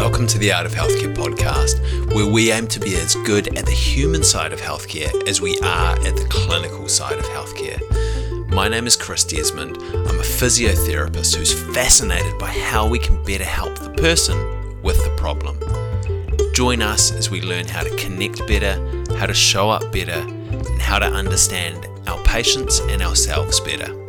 Welcome to the Art of Healthcare podcast, where we aim to be as good at the human side of healthcare as we are at the clinical side of healthcare. My name is Chris Desmond. I'm a physiotherapist who's fascinated by how we can better help the person with the problem. Join us as we learn how to connect better, how to show up better, and how to understand our patients and ourselves better.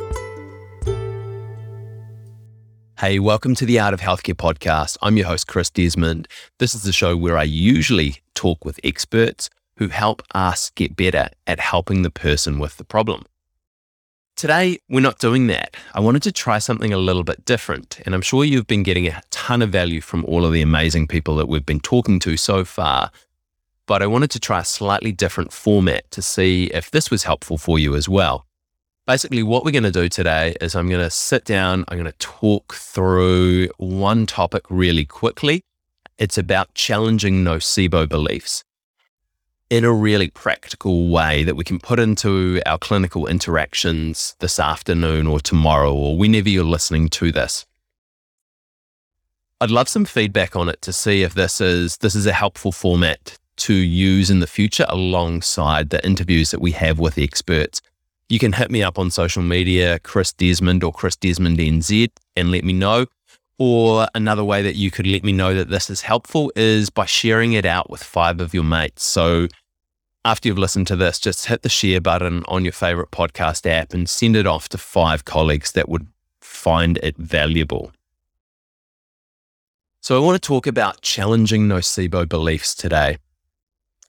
Hey, welcome to the Art of Healthcare podcast. I'm your host, Chris Desmond. This is the show where I usually talk with experts who help us get better at helping the person with the problem. Today, we're not doing that. I wanted to try something a little bit different, and I'm sure you've been getting a ton of value from all of the amazing people that we've been talking to so far. But I wanted to try a slightly different format to see if this was helpful for you as well basically what we're going to do today is I'm going to sit down, I'm going to talk through one topic really quickly. It's about challenging nocebo beliefs in a really practical way that we can put into our clinical interactions this afternoon or tomorrow or whenever you're listening to this. I'd love some feedback on it to see if this is this is a helpful format to use in the future alongside the interviews that we have with the experts you can hit me up on social media, Chris Desmond or Chris Desmond NZ, and let me know. Or another way that you could let me know that this is helpful is by sharing it out with five of your mates. So after you've listened to this, just hit the share button on your favorite podcast app and send it off to five colleagues that would find it valuable. So, I want to talk about challenging nocebo beliefs today.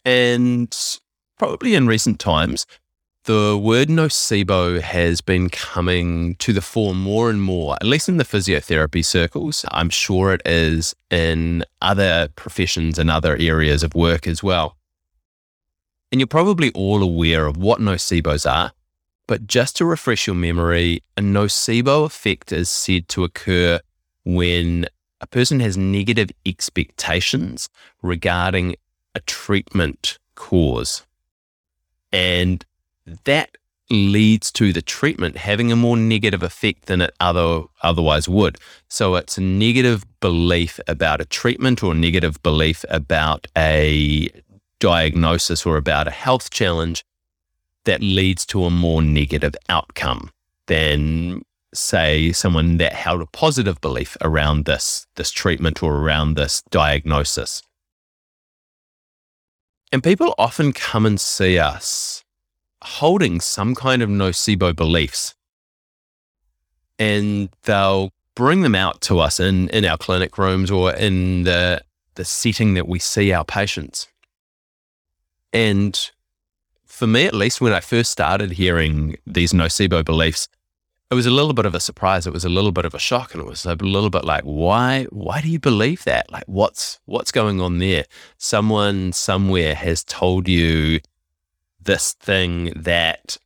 And probably in recent times, the word nocebo has been coming to the fore more and more, at least in the physiotherapy circles. I'm sure it is in other professions and other areas of work as well. And you're probably all aware of what nocebos are, but just to refresh your memory, a nocebo effect is said to occur when a person has negative expectations regarding a treatment cause. And that leads to the treatment having a more negative effect than it other, otherwise would. So it's a negative belief about a treatment or negative belief about a diagnosis or about a health challenge that leads to a more negative outcome than say someone that held a positive belief around this this treatment or around this diagnosis. And people often come and see us holding some kind of nocebo beliefs. And they'll bring them out to us in, in our clinic rooms or in the, the setting that we see our patients. And for me, at least, when I first started hearing these nocebo beliefs, it was a little bit of a surprise. It was a little bit of a shock, and it was a little bit like, why? Why do you believe that? Like, what's what's going on there? Someone somewhere has told you this thing that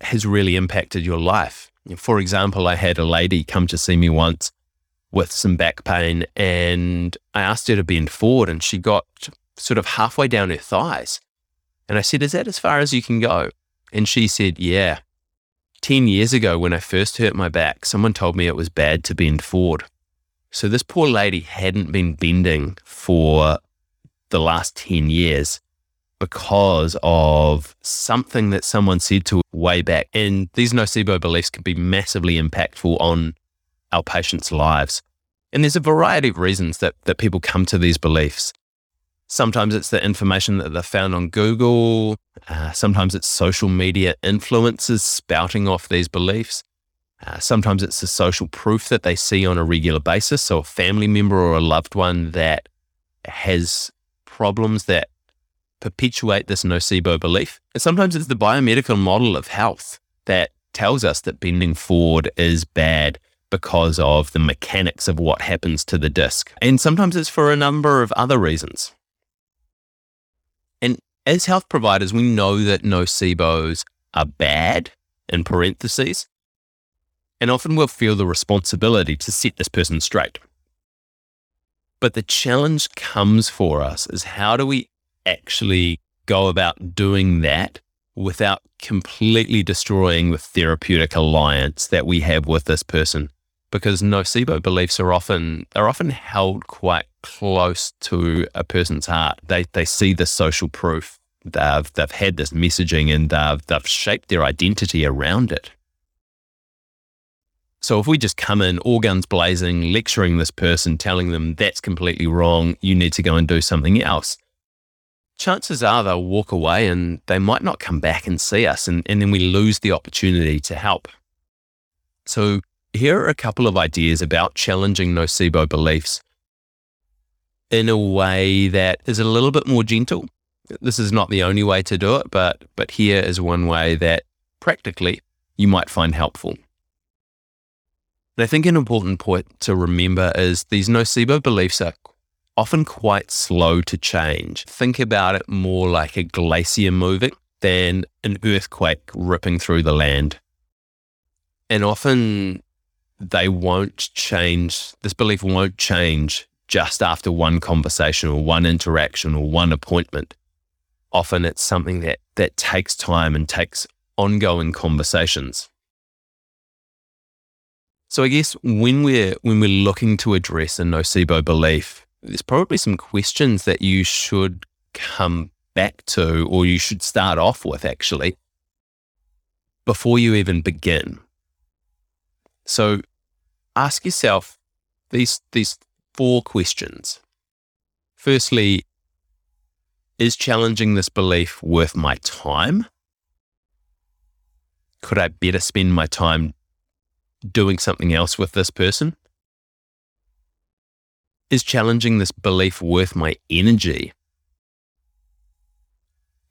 has really impacted your life. For example, I had a lady come to see me once with some back pain and I asked her to bend forward and she got sort of halfway down her thighs. And I said, Is that as far as you can go? And she said, Yeah. 10 years ago, when I first hurt my back, someone told me it was bad to bend forward. So this poor lady hadn't been bending for the last 10 years because of something that someone said to way back. And these nocebo beliefs can be massively impactful on our patients' lives. And there's a variety of reasons that, that people come to these beliefs. Sometimes it's the information that they found on Google. Uh, sometimes it's social media influencers spouting off these beliefs. Uh, sometimes it's the social proof that they see on a regular basis. So a family member or a loved one that has problems that perpetuate this nocebo belief. And sometimes it's the biomedical model of health that tells us that bending forward is bad because of the mechanics of what happens to the disc. And sometimes it's for a number of other reasons. And as health providers, we know that nocebos are bad in parentheses. And often we'll feel the responsibility to set this person straight. But the challenge comes for us is how do we actually go about doing that without completely destroying the therapeutic alliance that we have with this person because nocebo beliefs are often they're often held quite close to a person's heart. They they see the social proof. They've they've had this messaging and they've they've shaped their identity around it. So if we just come in all guns blazing, lecturing this person, telling them that's completely wrong, you need to go and do something else, chances are they'll walk away and they might not come back and see us, and, and then we lose the opportunity to help. So here are a couple of ideas about challenging nocebo beliefs in a way that is a little bit more gentle. This is not the only way to do it, but but here is one way that practically you might find helpful. And I think an important point to remember is these nocebo beliefs are often quite slow to change. Think about it more like a glacier moving than an earthquake ripping through the land. And often they won't change, this belief won't change just after one conversation or one interaction or one appointment. Often it's something that, that takes time and takes ongoing conversations. So I guess when we're when we're looking to address a nocebo belief, there's probably some questions that you should come back to or you should start off with actually before you even begin. So ask yourself these these four questions. Firstly, is challenging this belief worth my time? Could I better spend my time doing something else with this person? Is challenging this belief worth my energy?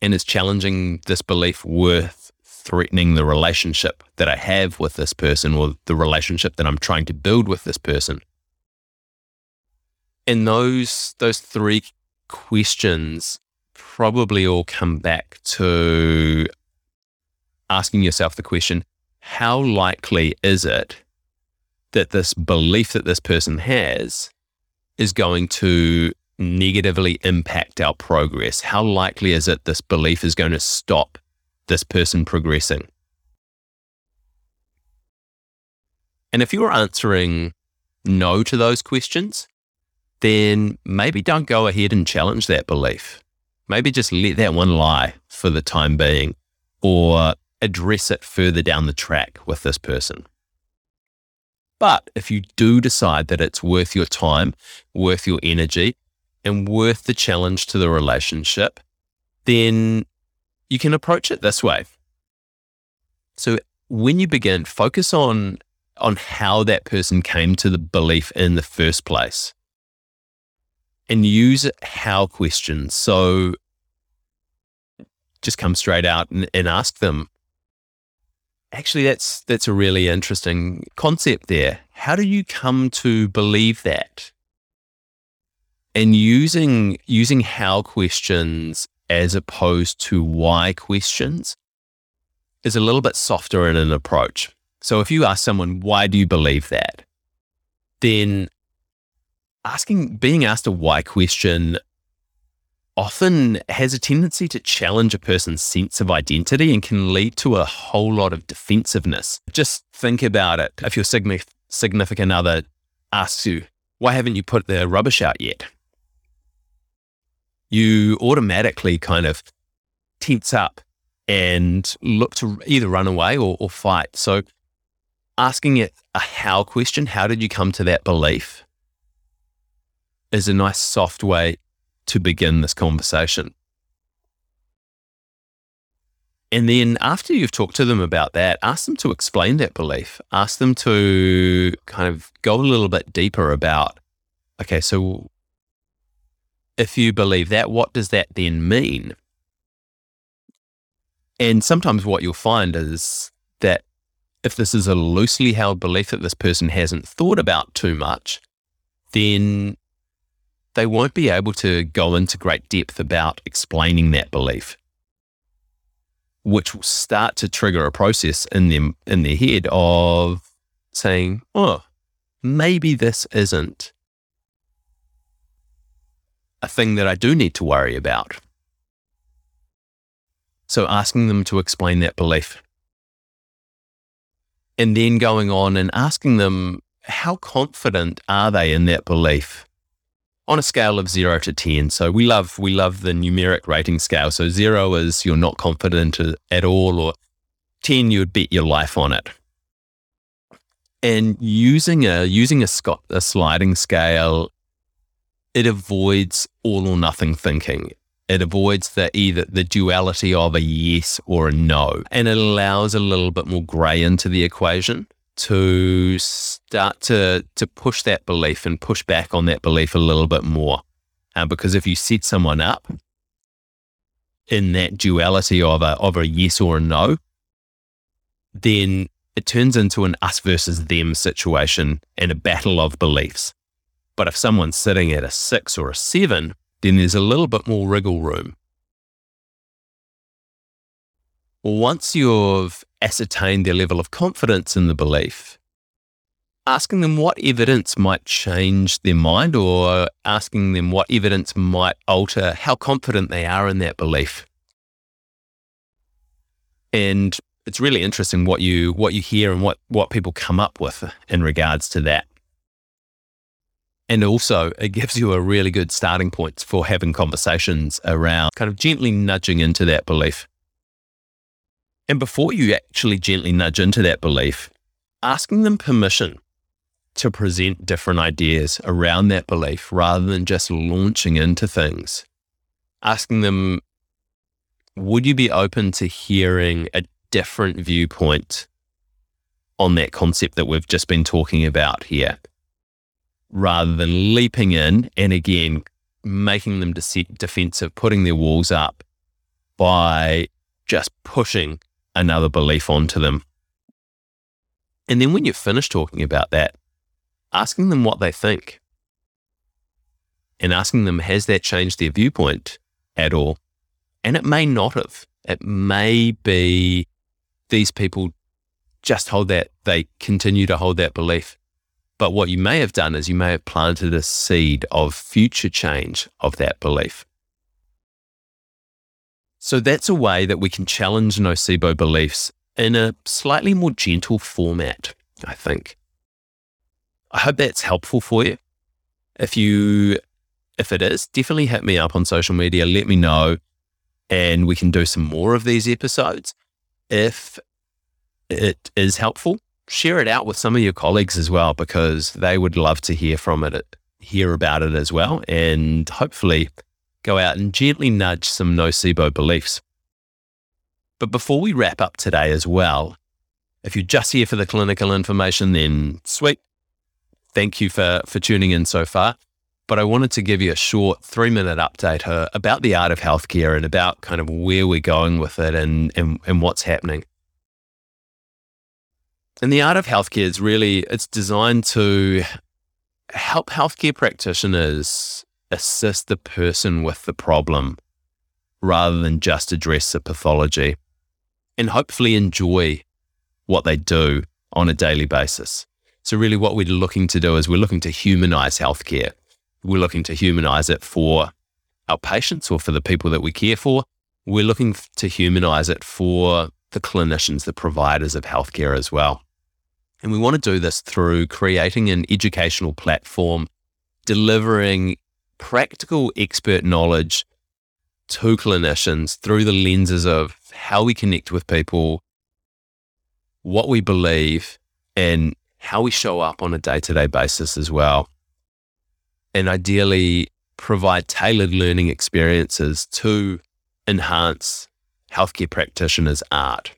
And is challenging this belief worth threatening the relationship that I have with this person or the relationship that I'm trying to build with this person? And those those three questions probably all come back to asking yourself the question, how likely is it that this belief that this person has is going to negatively impact our progress? How likely is it this belief is going to stop this person progressing? And if you're answering no to those questions, then maybe don't go ahead and challenge that belief. Maybe just let that one lie for the time being or address it further down the track with this person. But if you do decide that it's worth your time, worth your energy, and worth the challenge to the relationship, then you can approach it this way. So when you begin, focus on on how that person came to the belief in the first place and use how questions. So just come straight out and, and ask them. Actually, that's that's a really interesting concept there. How do you come to believe that? And using using how questions as opposed to why questions is a little bit softer in an approach. So if you ask someone, why do you believe that? Then asking, being asked a why question often has a tendency to challenge a person's sense of identity and can lead to a whole lot of defensiveness. Just think about it. If your significant other asks you, why haven't you put the rubbish out yet? You automatically kind of tense up and look to either run away or, or fight. So asking it a how question, how did you come to that belief? is a nice soft way to begin this conversation. And then after you've talked to them about that, ask them to explain that belief. Ask them to kind of go a little bit deeper about, okay, so if you believe that, what does that then mean? And sometimes what you'll find is that if this is a loosely held belief that this person hasn't thought about too much, then they won't be able to go into great depth about explaining that belief, which will start to trigger a process in them in their head of saying, "Oh, maybe this isn't a thing that I do need to worry about." So asking them to explain that belief. And then going on and asking them, how confident are they in that belief? On a scale of zero to 10. So we love, we love the numeric rating scale. So zero is you're not confident at all, or 10, you would bet your life on it. And using a, using a, a sliding scale, it avoids all or nothing thinking. It avoids the either the duality of a yes or a no, and it allows a little bit more grey into the equation to start to to push that belief and push back on that belief a little bit more. Uh, because if you set someone up in that duality of a of a yes or a no, then it turns into an us versus them situation and a battle of beliefs. But if someone's sitting at a six or a seven, then there's a little bit more wriggle room. Once you've ascertained their level of confidence in the belief, asking them what evidence might change their mind or asking them what evidence might alter how confident they are in that belief. And it's really interesting what you what you hear and what what people come up with in regards to that. And also, it gives you a really good starting point for having conversations around kind of gently nudging into that belief. And before you actually gently nudge into that belief, asking them permission to present different ideas around that belief rather than just launching into things. Asking them, would you be open to hearing a different viewpoint on that concept that we've just been talking about here? rather than leaping in and again making them defensive, putting their walls up by just pushing another belief onto them. And then when you're finished talking about that, asking them what they think and asking them, has that changed their viewpoint at all? And it may not have. It may be these people just hold that, they continue to hold that belief but what you may have done is you may have planted a seed of future change of that belief. So that's a way that we can challenge nocebo beliefs in a slightly more gentle format, I think. I hope that's helpful for you. If you if it is, definitely hit me up on social media, let me know and we can do some more of these episodes. If it is helpful, share it out with some of your colleagues as well, because they would love to hear from it, hear about it as well, and hopefully go out and gently nudge some nocebo beliefs. But before we wrap up today as well, if you're just here for the clinical information, then sweet. Thank you for, for tuning in so far. But I wanted to give you a short three minute update about the art of healthcare and about kind of where we're going with it and, and, and what's happening. And the art of healthcare is really, it's designed to help healthcare practitioners assist the person with the problem rather than just address the pathology and hopefully enjoy what they do on a daily basis. So, really, what we're looking to do is we're looking to humanize healthcare. We're looking to humanize it for our patients or for the people that we care for. We're looking to humanize it for the clinicians, the providers of healthcare as well. And we want to do this through creating an educational platform, delivering practical expert knowledge to clinicians through the lenses of how we connect with people, what we believe, and how we show up on a day to day basis as well. And ideally, provide tailored learning experiences to enhance healthcare practitioners' art.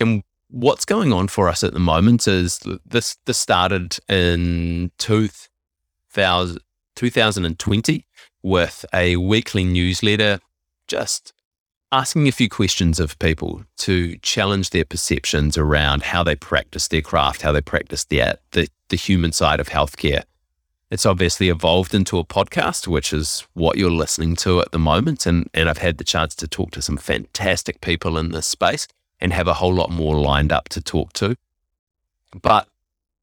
And what's going on for us at the moment is this this started in 2000, 2020 with a weekly newsletter just asking a few questions of people to challenge their perceptions around how they practice their craft, how they practice the, the, the human side of healthcare. It's obviously evolved into a podcast, which is what you're listening to at the moment. And, and I've had the chance to talk to some fantastic people in this space and have a whole lot more lined up to talk to. But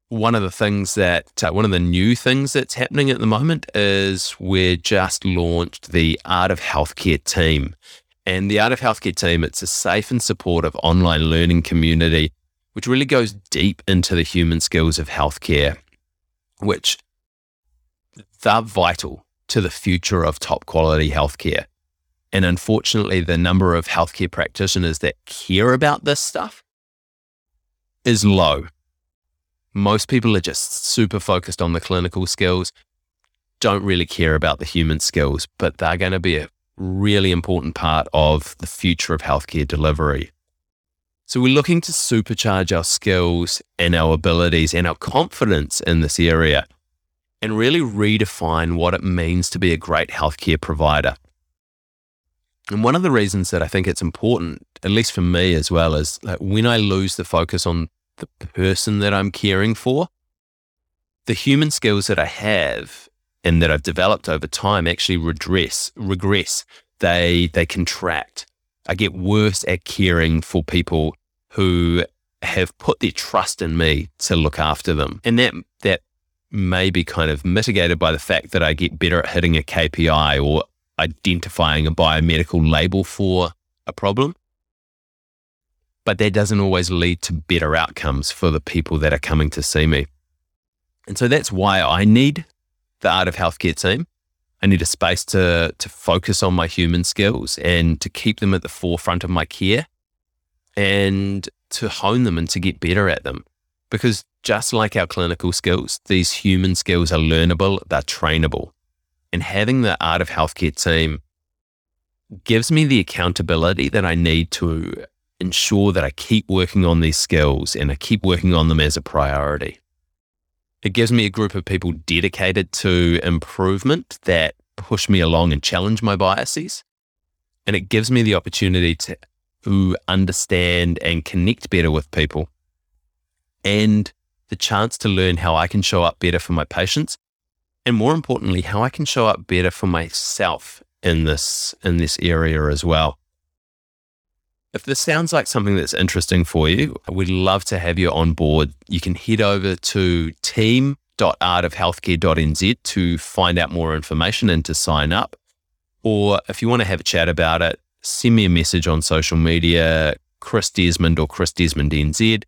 one of the things that, uh, one of the new things that's happening at the moment is we're just launched the Art of Healthcare team. And the Art of Healthcare team, it's a safe and supportive online learning community, which really goes deep into the human skills of healthcare, which they're vital to the future of top quality healthcare. And unfortunately, the number of healthcare practitioners that care about this stuff is low. Most people are just super focused on the clinical skills, don't really care about the human skills, but they're going to be a really important part of the future of healthcare delivery. So we're looking to supercharge our skills and our abilities and our confidence in this area and really redefine what it means to be a great healthcare provider. And one of the reasons that I think it's important, at least for me as well, is that when I lose the focus on the person that I'm caring for, the human skills that I have and that I've developed over time actually redress, regress. They they contract. I get worse at caring for people who have put their trust in me to look after them. And that that may be kind of mitigated by the fact that I get better at hitting a KPI or identifying a biomedical label for a problem. But that doesn't always lead to better outcomes for the people that are coming to see me. And so that's why I need the Art of Healthcare team. I need a space to, to focus on my human skills and to keep them at the forefront of my care and to hone them and to get better at them. Because just like our clinical skills, these human skills are learnable, they're trainable. And having the Art of Healthcare team gives me the accountability that I need to ensure that I keep working on these skills and I keep working on them as a priority. It gives me a group of people dedicated to improvement that push me along and challenge my biases. And it gives me the opportunity to, understand and connect better with people and the chance to learn how I can show up better for my patients and more importantly how I can show up better for myself in this in this area as well. If this sounds like something that's interesting for you, we'd love to have you on board. You can head over to team.artofhealthcare.nz to find out more information and to sign up. Or if you want to have a chat about it, send me a message on social media, Chris Desmond or Chris Desmond NZ,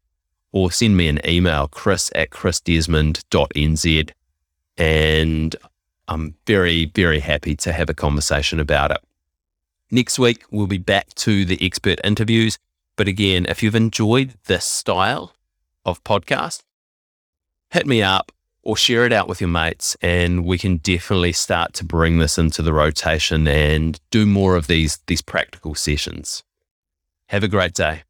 or send me an email, chris at chrisdesmond.nz. And I'm very, very happy to have a conversation about it. Next week, we'll be back to the expert interviews. But again, if you've enjoyed this style of podcast, hit me up or share it out with your mates, and we can definitely start to bring this into the rotation and do more of these, these practical sessions. Have a great day.